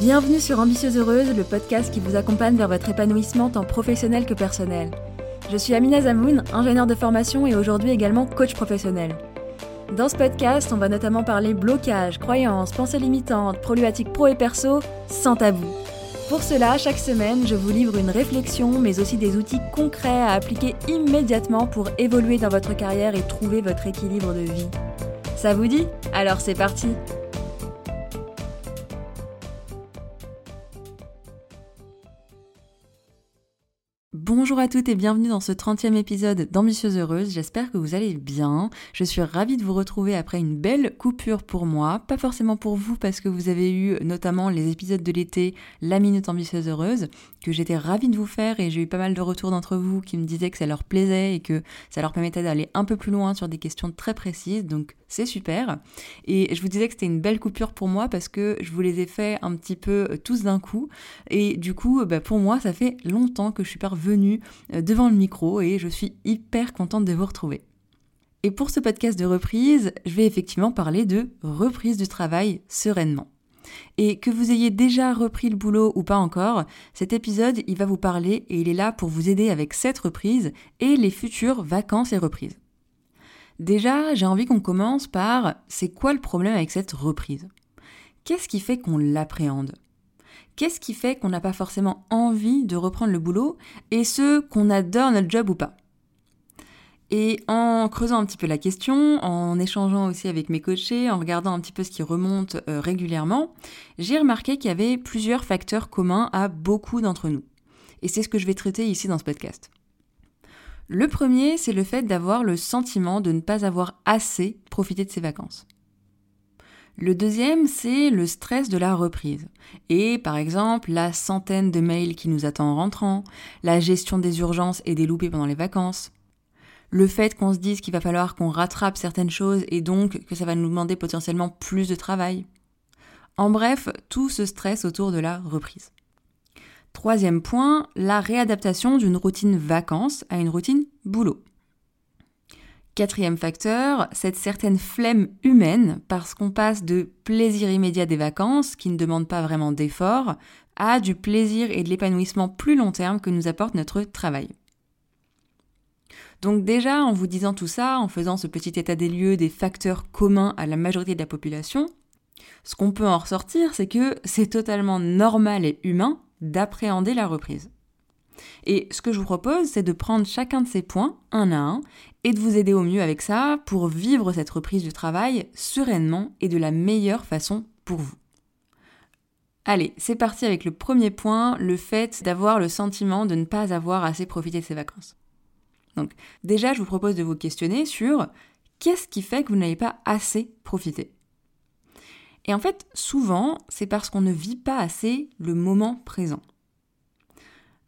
Bienvenue sur Ambitieuse Heureuse, le podcast qui vous accompagne vers votre épanouissement tant professionnel que personnel. Je suis Amina Zamoun, ingénieure de formation et aujourd'hui également coach professionnel. Dans ce podcast, on va notamment parler blocage, croyances, pensées limitantes, problématiques pro et perso, sans tabou. Pour cela, chaque semaine, je vous livre une réflexion, mais aussi des outils concrets à appliquer immédiatement pour évoluer dans votre carrière et trouver votre équilibre de vie. Ça vous dit? Alors c'est parti Bonjour à toutes et bienvenue dans ce 30e épisode d'Ambitieuse Heureuse. J'espère que vous allez bien. Je suis ravie de vous retrouver après une belle coupure pour moi. Pas forcément pour vous parce que vous avez eu notamment les épisodes de l'été, la Minute Ambitieuse Heureuse, que j'étais ravie de vous faire et j'ai eu pas mal de retours d'entre vous qui me disaient que ça leur plaisait et que ça leur permettait d'aller un peu plus loin sur des questions très précises. Donc c'est super. Et je vous disais que c'était une belle coupure pour moi parce que je vous les ai fait un petit peu euh, tous d'un coup. Et du coup, bah, pour moi, ça fait longtemps que je suis parvenue euh, devant le micro et je suis hyper contente de vous retrouver. Et pour ce podcast de reprise, je vais effectivement parler de reprise du travail sereinement. Et que vous ayez déjà repris le boulot ou pas encore, cet épisode, il va vous parler et il est là pour vous aider avec cette reprise et les futures vacances et reprises. Déjà, j'ai envie qu'on commence par c'est quoi le problème avec cette reprise? Qu'est-ce qui fait qu'on l'appréhende? Qu'est-ce qui fait qu'on n'a pas forcément envie de reprendre le boulot et ce qu'on adore notre job ou pas? Et en creusant un petit peu la question, en échangeant aussi avec mes coachés, en regardant un petit peu ce qui remonte euh, régulièrement, j'ai remarqué qu'il y avait plusieurs facteurs communs à beaucoup d'entre nous. Et c'est ce que je vais traiter ici dans ce podcast. Le premier, c'est le fait d'avoir le sentiment de ne pas avoir assez profité de ses vacances. Le deuxième, c'est le stress de la reprise. Et par exemple, la centaine de mails qui nous attend en rentrant, la gestion des urgences et des loupés pendant les vacances, le fait qu'on se dise qu'il va falloir qu'on rattrape certaines choses et donc que ça va nous demander potentiellement plus de travail. En bref, tout ce stress autour de la reprise. Troisième point, la réadaptation d'une routine vacances à une routine boulot. Quatrième facteur, cette certaine flemme humaine parce qu'on passe de plaisir immédiat des vacances, qui ne demande pas vraiment d'effort, à du plaisir et de l'épanouissement plus long terme que nous apporte notre travail. Donc déjà, en vous disant tout ça, en faisant ce petit état des lieux des facteurs communs à la majorité de la population, ce qu'on peut en ressortir, c'est que c'est totalement normal et humain d'appréhender la reprise. Et ce que je vous propose, c'est de prendre chacun de ces points, un à un, et de vous aider au mieux avec ça pour vivre cette reprise du travail sereinement et de la meilleure façon pour vous. Allez, c'est parti avec le premier point, le fait d'avoir le sentiment de ne pas avoir assez profité de ses vacances. Donc déjà, je vous propose de vous questionner sur qu'est-ce qui fait que vous n'avez pas assez profité? Et en fait, souvent, c'est parce qu'on ne vit pas assez le moment présent.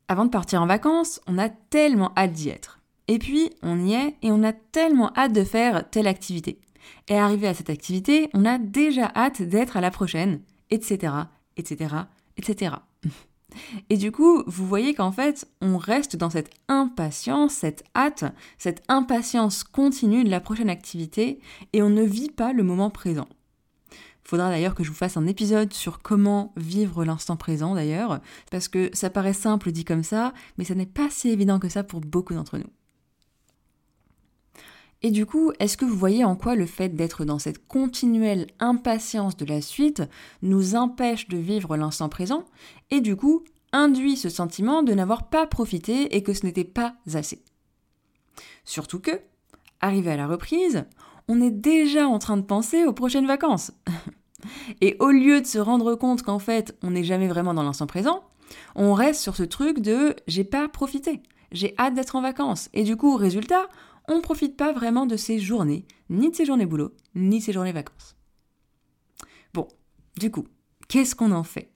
Avant de partir en vacances, on a tellement hâte d'y être. Et puis, on y est et on a tellement hâte de faire telle activité. Et arrivé à cette activité, on a déjà hâte d'être à la prochaine, etc., etc., etc. Et du coup, vous voyez qu'en fait, on reste dans cette impatience, cette hâte, cette impatience continue de la prochaine activité, et on ne vit pas le moment présent. Faudra d'ailleurs que je vous fasse un épisode sur comment vivre l'instant présent d'ailleurs, parce que ça paraît simple dit comme ça, mais ça n'est pas si évident que ça pour beaucoup d'entre nous. Et du coup, est-ce que vous voyez en quoi le fait d'être dans cette continuelle impatience de la suite nous empêche de vivre l'instant présent et du coup induit ce sentiment de n'avoir pas profité et que ce n'était pas assez? Surtout que, arrivé à la reprise, on est déjà en train de penser aux prochaines vacances. Et au lieu de se rendre compte qu'en fait, on n'est jamais vraiment dans l'instant présent, on reste sur ce truc de j'ai pas profité, j'ai hâte d'être en vacances. Et du coup, résultat, on ne profite pas vraiment de ces journées, ni de ces journées boulot, ni de ces journées vacances. Bon, du coup, qu'est-ce qu'on en fait?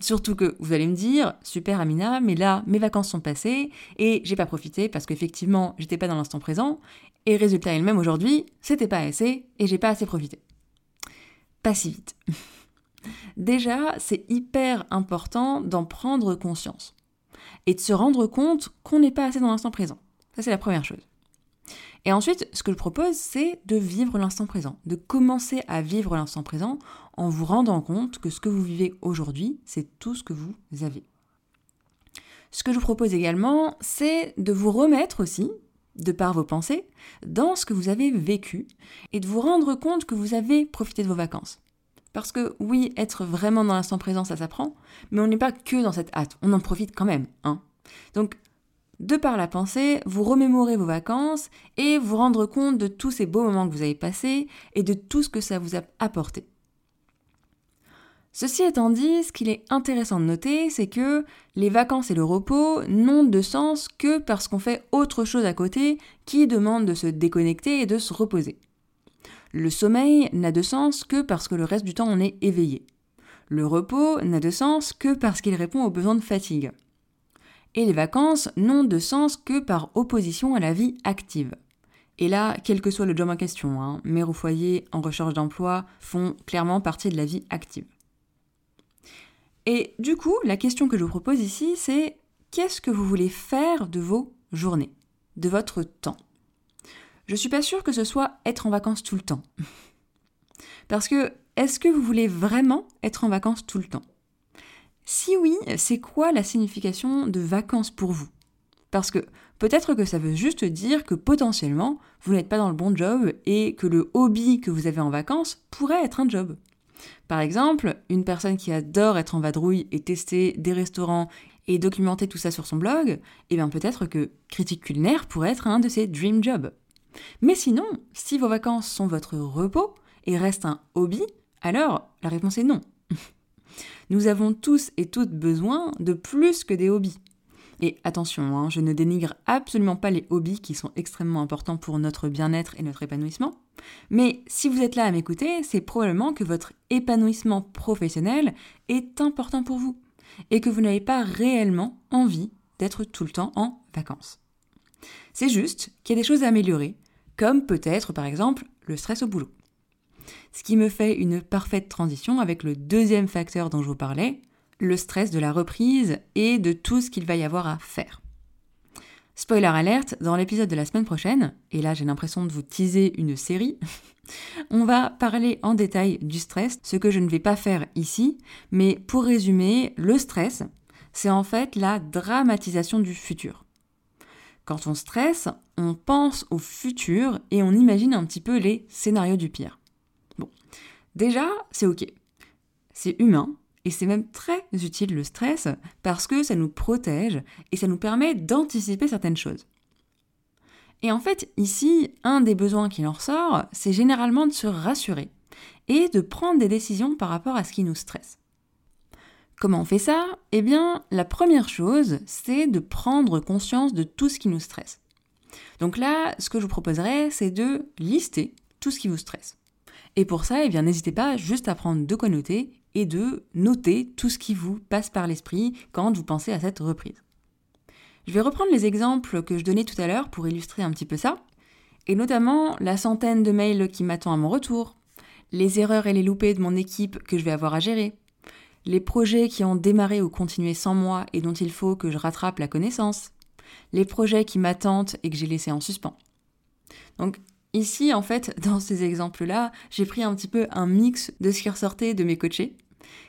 Surtout que vous allez me dire, super Amina, mais là, mes vacances sont passées et j'ai pas profité parce qu'effectivement, j'étais pas dans l'instant présent. Et résultat est le même aujourd'hui, c'était pas assez et j'ai pas assez profité. Pas si vite. Déjà, c'est hyper important d'en prendre conscience et de se rendre compte qu'on n'est pas assez dans l'instant présent. Ça, c'est la première chose. Et ensuite, ce que je propose, c'est de vivre l'instant présent, de commencer à vivre l'instant présent en vous rendant compte que ce que vous vivez aujourd'hui, c'est tout ce que vous avez. Ce que je vous propose également, c'est de vous remettre aussi, de par vos pensées, dans ce que vous avez vécu et de vous rendre compte que vous avez profité de vos vacances. Parce que oui, être vraiment dans l'instant présent, ça s'apprend, mais on n'est pas que dans cette hâte, on en profite quand même. Hein. Donc, de par la pensée, vous remémorez vos vacances et vous rendre compte de tous ces beaux moments que vous avez passés et de tout ce que ça vous a apporté. Ceci étant dit, ce qu'il est intéressant de noter, c'est que les vacances et le repos n'ont de sens que parce qu'on fait autre chose à côté qui demande de se déconnecter et de se reposer. Le sommeil n'a de sens que parce que le reste du temps on est éveillé. Le repos n'a de sens que parce qu'il répond aux besoins de fatigue. Et les vacances n'ont de sens que par opposition à la vie active. Et là, quel que soit le job en question, hein, mère au foyer, en recherche d'emploi, font clairement partie de la vie active. Et du coup, la question que je vous propose ici, c'est qu'est-ce que vous voulez faire de vos journées, de votre temps? Je suis pas sûre que ce soit être en vacances tout le temps. Parce que, est-ce que vous voulez vraiment être en vacances tout le temps? Si oui, c'est quoi la signification de vacances pour vous? Parce que peut-être que ça veut juste dire que potentiellement, vous n'êtes pas dans le bon job et que le hobby que vous avez en vacances pourrait être un job. Par exemple, une personne qui adore être en vadrouille et tester des restaurants et documenter tout ça sur son blog, eh bien peut-être que critique culinaire pourrait être un de ses dream jobs. Mais sinon, si vos vacances sont votre repos et restent un hobby, alors la réponse est non. Nous avons tous et toutes besoin de plus que des hobbies. Et attention, hein, je ne dénigre absolument pas les hobbies qui sont extrêmement importants pour notre bien-être et notre épanouissement. Mais si vous êtes là à m'écouter, c'est probablement que votre épanouissement professionnel est important pour vous et que vous n'avez pas réellement envie d'être tout le temps en vacances. C'est juste qu'il y a des choses à améliorer, comme peut-être par exemple le stress au boulot. Ce qui me fait une parfaite transition avec le deuxième facteur dont je vous parlais, le stress de la reprise et de tout ce qu'il va y avoir à faire. Spoiler alerte, dans l'épisode de la semaine prochaine, et là j'ai l'impression de vous teaser une série, on va parler en détail du stress, ce que je ne vais pas faire ici, mais pour résumer, le stress, c'est en fait la dramatisation du futur. Quand on stresse, on pense au futur et on imagine un petit peu les scénarios du pire. Déjà, c'est ok. C'est humain, et c'est même très utile le stress parce que ça nous protège et ça nous permet d'anticiper certaines choses. Et en fait, ici, un des besoins qui en ressort, c'est généralement de se rassurer et de prendre des décisions par rapport à ce qui nous stresse. Comment on fait ça? Eh bien, la première chose, c'est de prendre conscience de tout ce qui nous stresse. Donc là, ce que je vous proposerais, c'est de lister tout ce qui vous stresse. Et pour ça, eh bien, n'hésitez pas juste à prendre de quoi et de noter tout ce qui vous passe par l'esprit quand vous pensez à cette reprise. Je vais reprendre les exemples que je donnais tout à l'heure pour illustrer un petit peu ça, et notamment la centaine de mails qui m'attend à mon retour, les erreurs et les loupés de mon équipe que je vais avoir à gérer, les projets qui ont démarré ou continué sans moi et dont il faut que je rattrape la connaissance, les projets qui m'attendent et que j'ai laissés en suspens. Ici, en fait, dans ces exemples-là, j'ai pris un petit peu un mix de ce qui ressortait de mes coachés,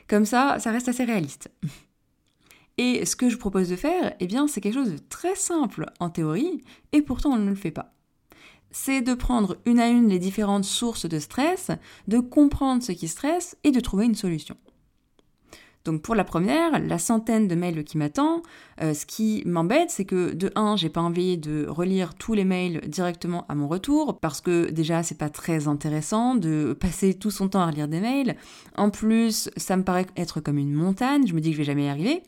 comme ça, ça reste assez réaliste. Et ce que je propose de faire, eh bien, c'est quelque chose de très simple en théorie, et pourtant on ne le fait pas. C'est de prendre une à une les différentes sources de stress, de comprendre ce qui stresse et de trouver une solution. Donc pour la première, la centaine de mails qui m'attend, euh, ce qui m'embête, c'est que de 1, j'ai pas envie de relire tous les mails directement à mon retour, parce que déjà c'est pas très intéressant de passer tout son temps à relire des mails. En plus, ça me paraît être comme une montagne, je me dis que je vais jamais y arriver.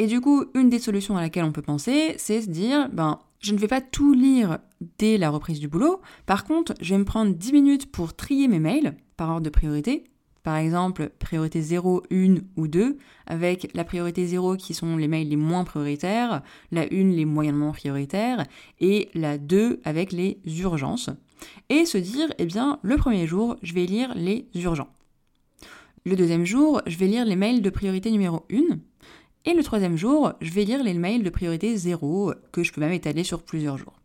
Et du coup, une des solutions à laquelle on peut penser, c'est se dire, ben, je ne vais pas tout lire dès la reprise du boulot. Par contre, je vais me prendre 10 minutes pour trier mes mails par ordre de priorité par exemple priorité 0, 1 ou 2, avec la priorité 0 qui sont les mails les moins prioritaires, la 1 les moyennement prioritaires, et la 2 avec les urgences. Et se dire, eh bien, le premier jour, je vais lire les urgents. Le deuxième jour, je vais lire les mails de priorité numéro 1. Et le troisième jour, je vais lire les mails de priorité 0, que je peux même étaler sur plusieurs jours.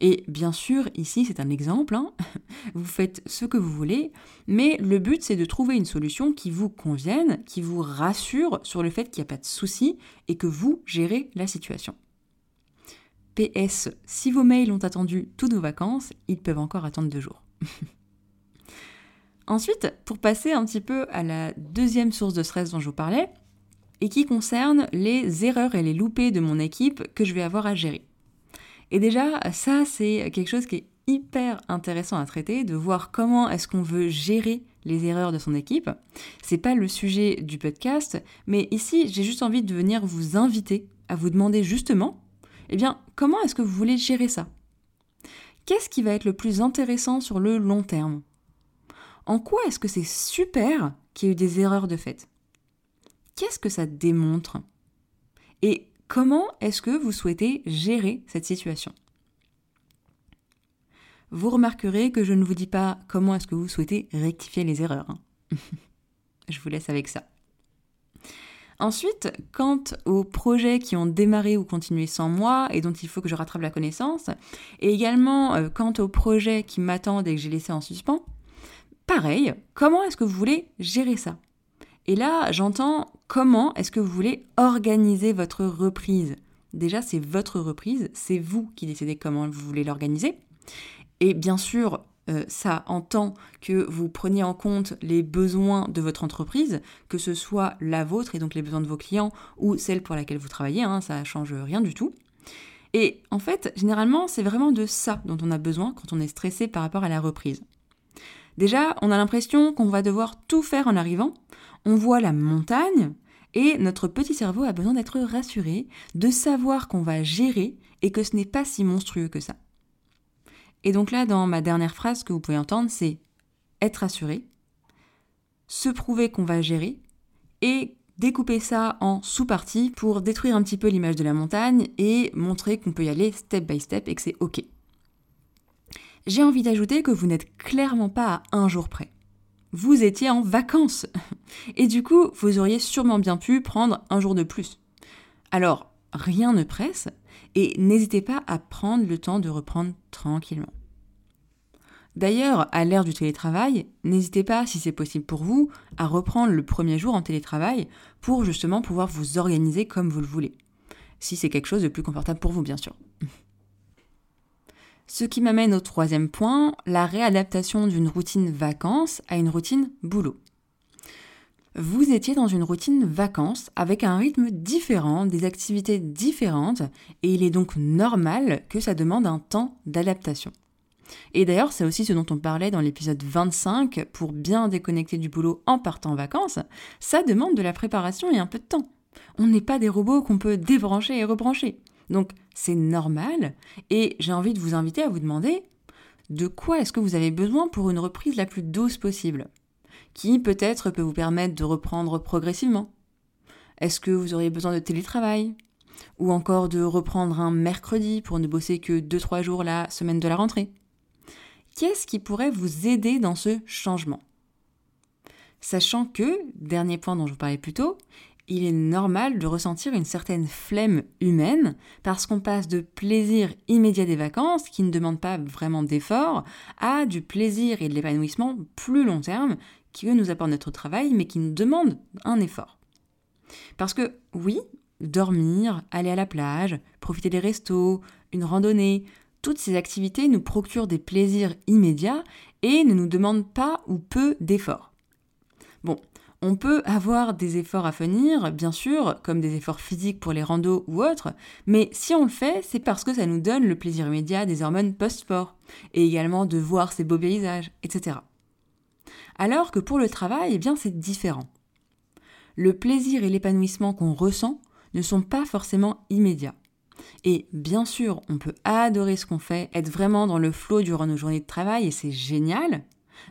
Et bien sûr, ici c'est un exemple, hein. vous faites ce que vous voulez, mais le but c'est de trouver une solution qui vous convienne, qui vous rassure sur le fait qu'il n'y a pas de souci et que vous gérez la situation. PS, si vos mails ont attendu toutes vos vacances, ils peuvent encore attendre deux jours. Ensuite, pour passer un petit peu à la deuxième source de stress dont je vous parlais, et qui concerne les erreurs et les loupés de mon équipe que je vais avoir à gérer. Et déjà, ça, c'est quelque chose qui est hyper intéressant à traiter, de voir comment est-ce qu'on veut gérer les erreurs de son équipe. C'est pas le sujet du podcast, mais ici, j'ai juste envie de venir vous inviter à vous demander justement, eh bien, comment est-ce que vous voulez gérer ça? Qu'est-ce qui va être le plus intéressant sur le long terme? En quoi est-ce que c'est super qu'il y ait eu des erreurs de fait? Qu'est-ce que ça démontre? Et comment est-ce que vous souhaitez gérer cette situation? Vous remarquerez que je ne vous dis pas comment est-ce que vous souhaitez rectifier les erreurs. Hein. je vous laisse avec ça. Ensuite, quant aux projets qui ont démarré ou continué sans moi et dont il faut que je rattrape la connaissance, et également euh, quant aux projets qui m'attendent et que j'ai laissé en suspens, pareil, comment est-ce que vous voulez gérer ça? Et là, j'entends comment est-ce que vous voulez organiser votre reprise? Déjà, c'est votre reprise, c'est vous qui décidez comment vous voulez l'organiser. Et bien sûr, euh, ça entend que vous preniez en compte les besoins de votre entreprise, que ce soit la vôtre et donc les besoins de vos clients ou celle pour laquelle vous travaillez, hein, ça ne change rien du tout. Et en fait, généralement, c'est vraiment de ça dont on a besoin quand on est stressé par rapport à la reprise. Déjà, on a l'impression qu'on va devoir tout faire en arrivant. On voit la montagne et notre petit cerveau a besoin d'être rassuré, de savoir qu'on va gérer et que ce n'est pas si monstrueux que ça. Et donc là, dans ma dernière phrase que vous pouvez entendre, c'est être rassuré, se prouver qu'on va gérer et découper ça en sous-parties pour détruire un petit peu l'image de la montagne et montrer qu'on peut y aller step by step et que c'est OK. J'ai envie d'ajouter que vous n'êtes clairement pas à un jour près. Vous étiez en vacances. Et du coup, vous auriez sûrement bien pu prendre un jour de plus. Alors, rien ne presse et n'hésitez pas à prendre le temps de reprendre tranquillement. D'ailleurs, à l'ère du télétravail, n'hésitez pas, si c'est possible pour vous, à reprendre le premier jour en télétravail pour justement pouvoir vous organiser comme vous le voulez. Si c'est quelque chose de plus confortable pour vous, bien sûr. Ce qui m'amène au troisième point, la réadaptation d'une routine vacances à une routine boulot. Vous étiez dans une routine vacances avec un rythme différent, des activités différentes, et il est donc normal que ça demande un temps d'adaptation. Et d'ailleurs, c'est aussi ce dont on parlait dans l'épisode 25, pour bien déconnecter du boulot en partant en vacances, ça demande de la préparation et un peu de temps. On n'est pas des robots qu'on peut débrancher et rebrancher. Donc c'est normal. Et j'ai envie de vous inviter à vous demander de quoi est-ce que vous avez besoin pour une reprise la plus douce possible? Qui peut-être peut vous permettre de reprendre progressivement? Est-ce que vous auriez besoin de télétravail? Ou encore de reprendre un mercredi pour ne bosser que 2-3 jours la semaine de la rentrée? Qu'est-ce qui pourrait vous aider dans ce changement? Sachant que, dernier point dont je vous parlais plus tôt, il est normal de ressentir une certaine flemme humaine parce qu'on passe de plaisir immédiat des vacances qui ne demande pas vraiment d'effort à du plaisir et de l'épanouissement plus long terme qui eux nous apporte notre travail mais qui nous demande un effort. Parce que oui, dormir, aller à la plage, profiter des restos, une randonnée, toutes ces activités nous procurent des plaisirs immédiats et ne nous demandent pas ou peu d'efforts. Bon, on peut avoir des efforts à venir, bien sûr, comme des efforts physiques pour les randos ou autres, mais si on le fait, c'est parce que ça nous donne le plaisir immédiat des hormones post-sport, et également de voir ces beaux paysages, etc. Alors que pour le travail, eh bien c'est différent. Le plaisir et l'épanouissement qu'on ressent ne sont pas forcément immédiats. Et bien sûr, on peut adorer ce qu'on fait, être vraiment dans le flot durant nos journées de travail et c'est génial,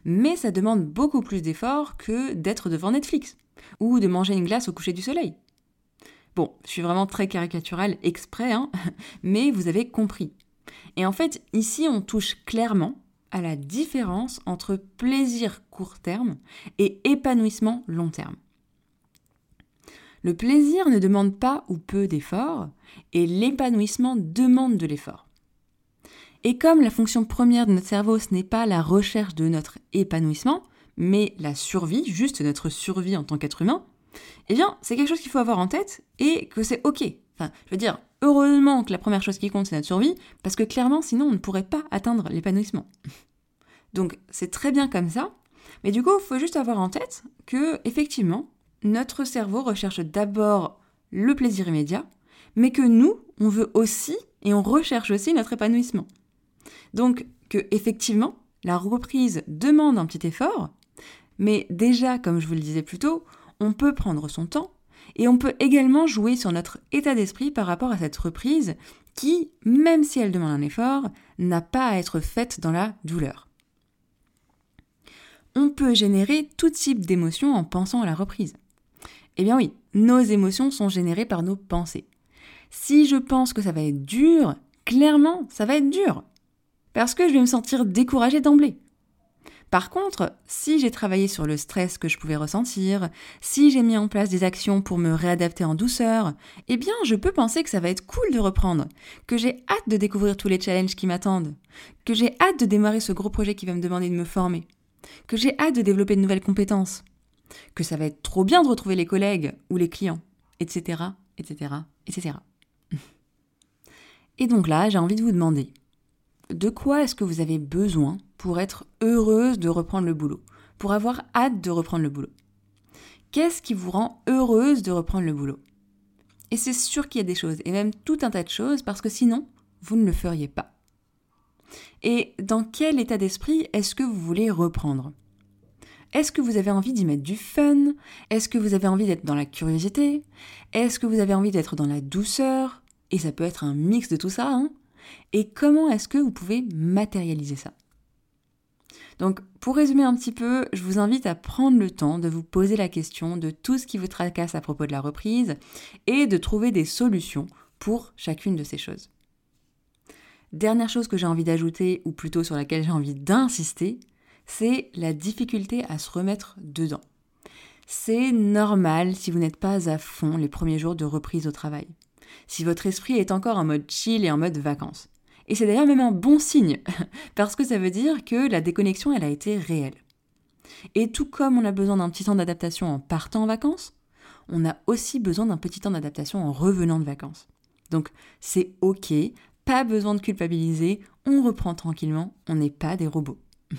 mais ça demande beaucoup plus d'efforts que d'être devant Netflix ou de manger une glace au coucher du soleil. Bon, je suis vraiment très caricatural exprès, hein, mais vous avez compris. Et en fait, ici, on touche clairement à la différence entre plaisir court terme et épanouissement long terme. Le plaisir ne demande pas ou peu d'efforts et l'épanouissement demande de l'effort. Et comme la fonction première de notre cerveau, ce n'est pas la recherche de notre épanouissement, mais la survie, juste notre survie en tant qu'être humain, eh bien, c'est quelque chose qu'il faut avoir en tête et que c'est ok. Enfin, je veux dire, heureusement que la première chose qui compte, c'est notre survie, parce que clairement, sinon, on ne pourrait pas atteindre l'épanouissement. Donc, c'est très bien comme ça, mais du coup, il faut juste avoir en tête que, effectivement, notre cerveau recherche d'abord le plaisir immédiat, mais que nous, on veut aussi et on recherche aussi notre épanouissement. Donc que effectivement, la reprise demande un petit effort, mais déjà, comme je vous le disais plus tôt, on peut prendre son temps et on peut également jouer sur notre état d'esprit par rapport à cette reprise qui, même si elle demande un effort, n'a pas à être faite dans la douleur. On peut générer tout type d'émotions en pensant à la reprise. Eh bien oui, nos émotions sont générées par nos pensées. Si je pense que ça va être dur, clairement, ça va être dur parce que je vais me sentir découragée d'emblée. Par contre, si j'ai travaillé sur le stress que je pouvais ressentir, si j'ai mis en place des actions pour me réadapter en douceur, eh bien je peux penser que ça va être cool de reprendre, que j'ai hâte de découvrir tous les challenges qui m'attendent, que j'ai hâte de démarrer ce gros projet qui va me demander de me former, que j'ai hâte de développer de nouvelles compétences, que ça va être trop bien de retrouver les collègues ou les clients, etc., etc., etc. Et donc là, j'ai envie de vous demander, de quoi est-ce que vous avez besoin pour être heureuse de reprendre le boulot, pour avoir hâte de reprendre le boulot? Qu'est-ce qui vous rend heureuse de reprendre le boulot? Et c'est sûr qu'il y a des choses, et même tout un tas de choses, parce que sinon, vous ne le feriez pas. Et dans quel état d'esprit est-ce que vous voulez reprendre? Est-ce que vous avez envie d'y mettre du fun? Est-ce que vous avez envie d'être dans la curiosité? Est-ce que vous avez envie d'être dans la douceur? Et ça peut être un mix de tout ça, hein et comment est-ce que vous pouvez matérialiser ça? Donc, pour résumer un petit peu, je vous invite à prendre le temps de vous poser la question de tout ce qui vous tracasse à propos de la reprise et de trouver des solutions pour chacune de ces choses. Dernière chose que j'ai envie d'ajouter, ou plutôt sur laquelle j'ai envie d'insister, c'est la difficulté à se remettre dedans. C'est normal si vous n'êtes pas à fond les premiers jours de reprise au travail si votre esprit est encore en mode chill et en mode vacances. Et c'est d'ailleurs même un bon signe, parce que ça veut dire que la déconnexion, elle a été réelle. Et tout comme on a besoin d'un petit temps d'adaptation en partant en vacances, on a aussi besoin d'un petit temps d'adaptation en revenant de vacances. Donc c'est ok, pas besoin de culpabiliser, on reprend tranquillement, on n'est pas des robots.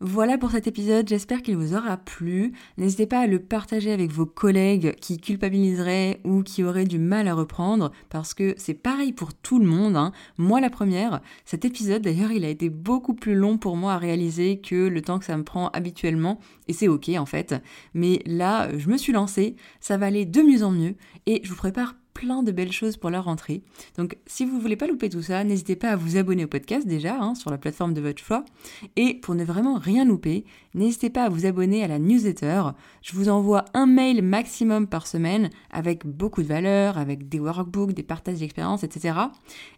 Voilà pour cet épisode, j'espère qu'il vous aura plu. N'hésitez pas à le partager avec vos collègues qui culpabiliseraient ou qui auraient du mal à reprendre, parce que c'est pareil pour tout le monde. Hein. Moi la première, cet épisode d'ailleurs il a été beaucoup plus long pour moi à réaliser que le temps que ça me prend habituellement, et c'est ok en fait. Mais là, je me suis lancée, ça va aller de mieux en mieux, et je vous prépare plein de belles choses pour la rentrée. Donc si vous voulez pas louper tout ça, n'hésitez pas à vous abonner au podcast déjà hein, sur la plateforme de votre choix. Et pour ne vraiment rien louper, n'hésitez pas à vous abonner à la newsletter. Je vous envoie un mail maximum par semaine avec beaucoup de valeurs, avec des workbooks, des partages d'expériences, etc.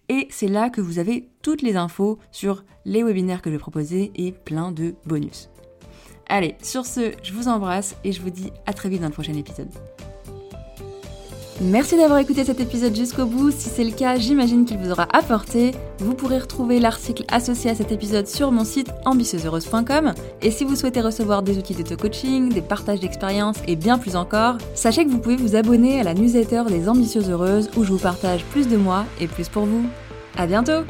Et c'est là que vous avez toutes les infos sur les webinaires que je vais proposer et plein de bonus. Allez, sur ce, je vous embrasse et je vous dis à très vite dans le prochain épisode. Merci d'avoir écouté cet épisode jusqu'au bout. Si c'est le cas, j'imagine qu'il vous aura apporté. Vous pourrez retrouver l'article associé à cet épisode sur mon site ambitieuseheureuse.com. Et si vous souhaitez recevoir des outils d'auto-coaching, des partages d'expériences et bien plus encore, sachez que vous pouvez vous abonner à la newsletter des Ambitieuses Heureuses où je vous partage plus de moi et plus pour vous. À bientôt!